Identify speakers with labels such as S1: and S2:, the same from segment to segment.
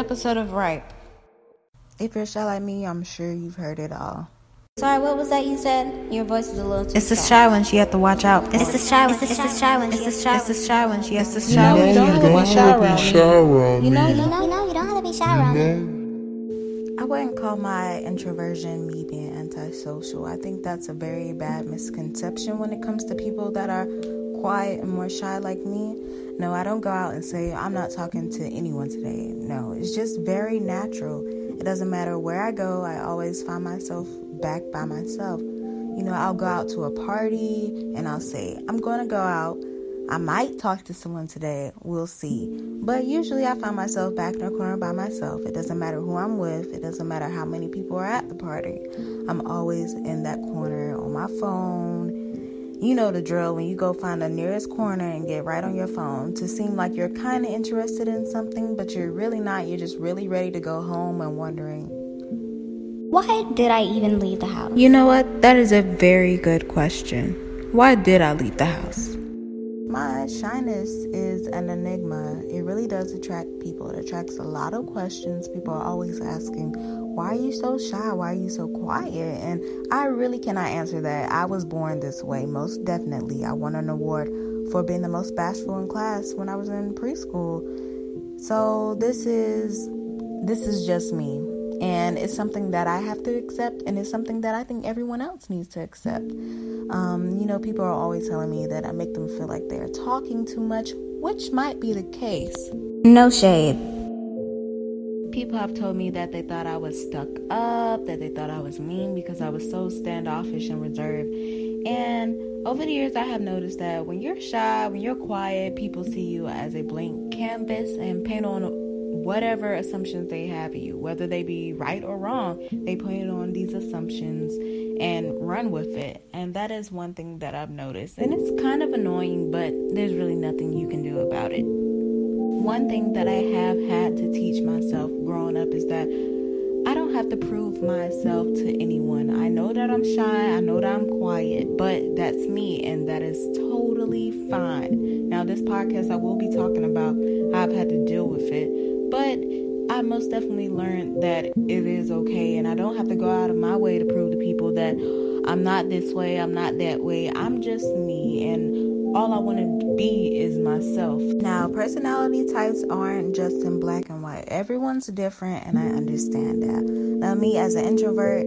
S1: episode of Ripe.
S2: If you're shy like me, I'm sure you've heard it all.
S3: Sorry, what was that you said? Your voice is a little too
S2: It's the shy one she had to watch out for.
S3: It's the shy one. It's the shy one.
S2: It's the shy, it's the shy one she has to
S1: You know,
S2: shy
S1: you don't have to be shy around me. You know,
S3: You know, you know, you don't have to be shy around me.
S2: I wouldn't call my introversion me being antisocial. I think that's a very bad misconception when it comes to people that are quiet and more shy like me. No, I don't go out and say, I'm not talking to anyone today. No, it's just very natural. It doesn't matter where I go, I always find myself back by myself. You know, I'll go out to a party and I'll say, I'm going to go out. I might talk to someone today, we'll see. But usually I find myself back in a corner by myself. It doesn't matter who I'm with, it doesn't matter how many people are at the party. I'm always in that corner on my phone. You know the drill when you go find the nearest corner and get right on your phone to seem like you're kind of interested in something, but you're really not. You're just really ready to go home and wondering,
S3: Why did I even leave the house?
S2: you know what? That is a very good question. Why did I leave the house? My shyness is an enigma. It really does attract people. It attracts a lot of questions. People are always asking, Why are you so shy? Why are you so quiet? And I really cannot answer that. I was born this way, most definitely. I won an award for being the most bashful in class when I was in preschool. So this is this is just me. And it's something that I have to accept, and it's something that I think everyone else needs to accept. Um, you know, people are always telling me that I make them feel like they're talking too much, which might be the case.
S3: No shade.
S2: People have told me that they thought I was stuck up, that they thought I was mean because I was so standoffish and reserved. And over the years, I have noticed that when you're shy, when you're quiet, people see you as a blank canvas and paint on whatever assumptions they have of you, whether they be right or wrong. They paint on these assumptions and run with it. And that is one thing that I've noticed. And it's kind of annoying, but there's really nothing you can do about it. One thing that I have had to teach myself growing up is that I don't have to prove myself to anyone. I know that I'm shy, I know that I'm quiet, but that's me, and that is totally fine. Now, this podcast, I will be talking about how I've had to deal with it, but I most definitely learned that it is okay, and I don't have to go out of my way to prove to people that I'm not this way, I'm not that way. I'm just me, and all I want to be is myself. Now, personality types aren't just in black and white. Everyone's different, and I understand that. Now, me as an introvert,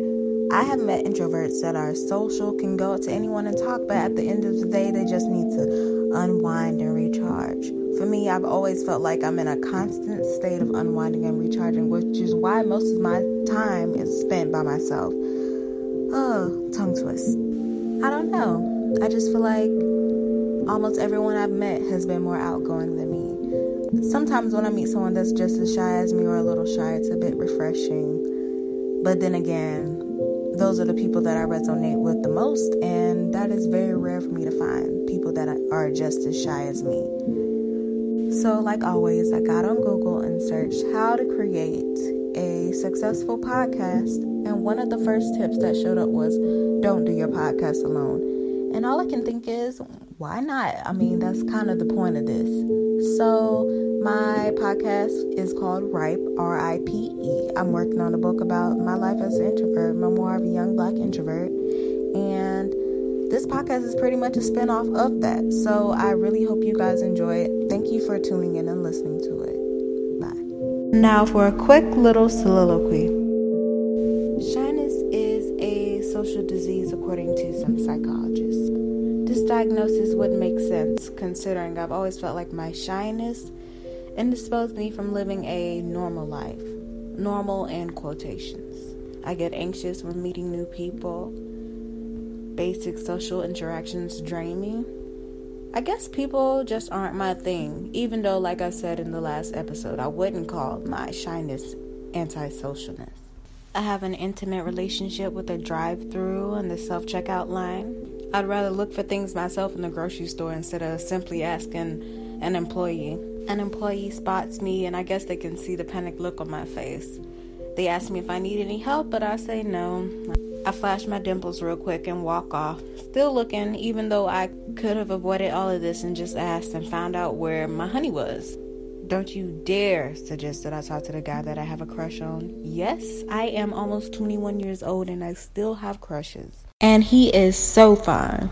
S2: I have met introverts that are social, can go to anyone and talk, but at the end of the day, they just need to unwind and recharge. For me, I've always felt like I'm in a constant state of unwinding and recharging, which is why most of my time is spent by myself. Oh, tongue twist. I don't know. I just feel like almost everyone I've met has been more outgoing than me. Sometimes when I meet someone that's just as shy as me or a little shy, it's a bit refreshing. But then again, those are the people that I resonate with the most, and that is very rare for me to find people that are just as shy as me. So, like always, I got on Google and searched how to create a successful podcast, and one of the first tips that showed up was don't do your podcast alone. And all I can think is, why not? I mean, that's kind of the point of this. So, my podcast is called Ripe, R I P E. I'm working on a book about my life as an introvert, memoir of a young black introvert. And this podcast is pretty much a spinoff of that. So, I really hope you guys enjoy it. Thank you for tuning in and listening to it. Bye. Now, for a quick little soliloquy. Shyness is a social disease according to some psychologists. This diagnosis wouldn't make sense considering I've always felt like my shyness indisposed me from living a normal life. Normal in quotations. I get anxious when meeting new people. Basic social interactions drain me. I guess people just aren't my thing, even though, like I said in the last episode, I wouldn't call my shyness antisocialness. I have an intimate relationship with the drive through and the self checkout line. I'd rather look for things myself in the grocery store instead of simply asking an employee. An employee spots me, and I guess they can see the panic look on my face. They ask me if I need any help, but I say no. I flash my dimples real quick and walk off, still looking, even though I could have avoided all of this and just asked and found out where my honey was. Don't you dare suggest that I talk to the guy that I have a crush on. Yes, I am almost 21 years old and I still have crushes. And he is so fine.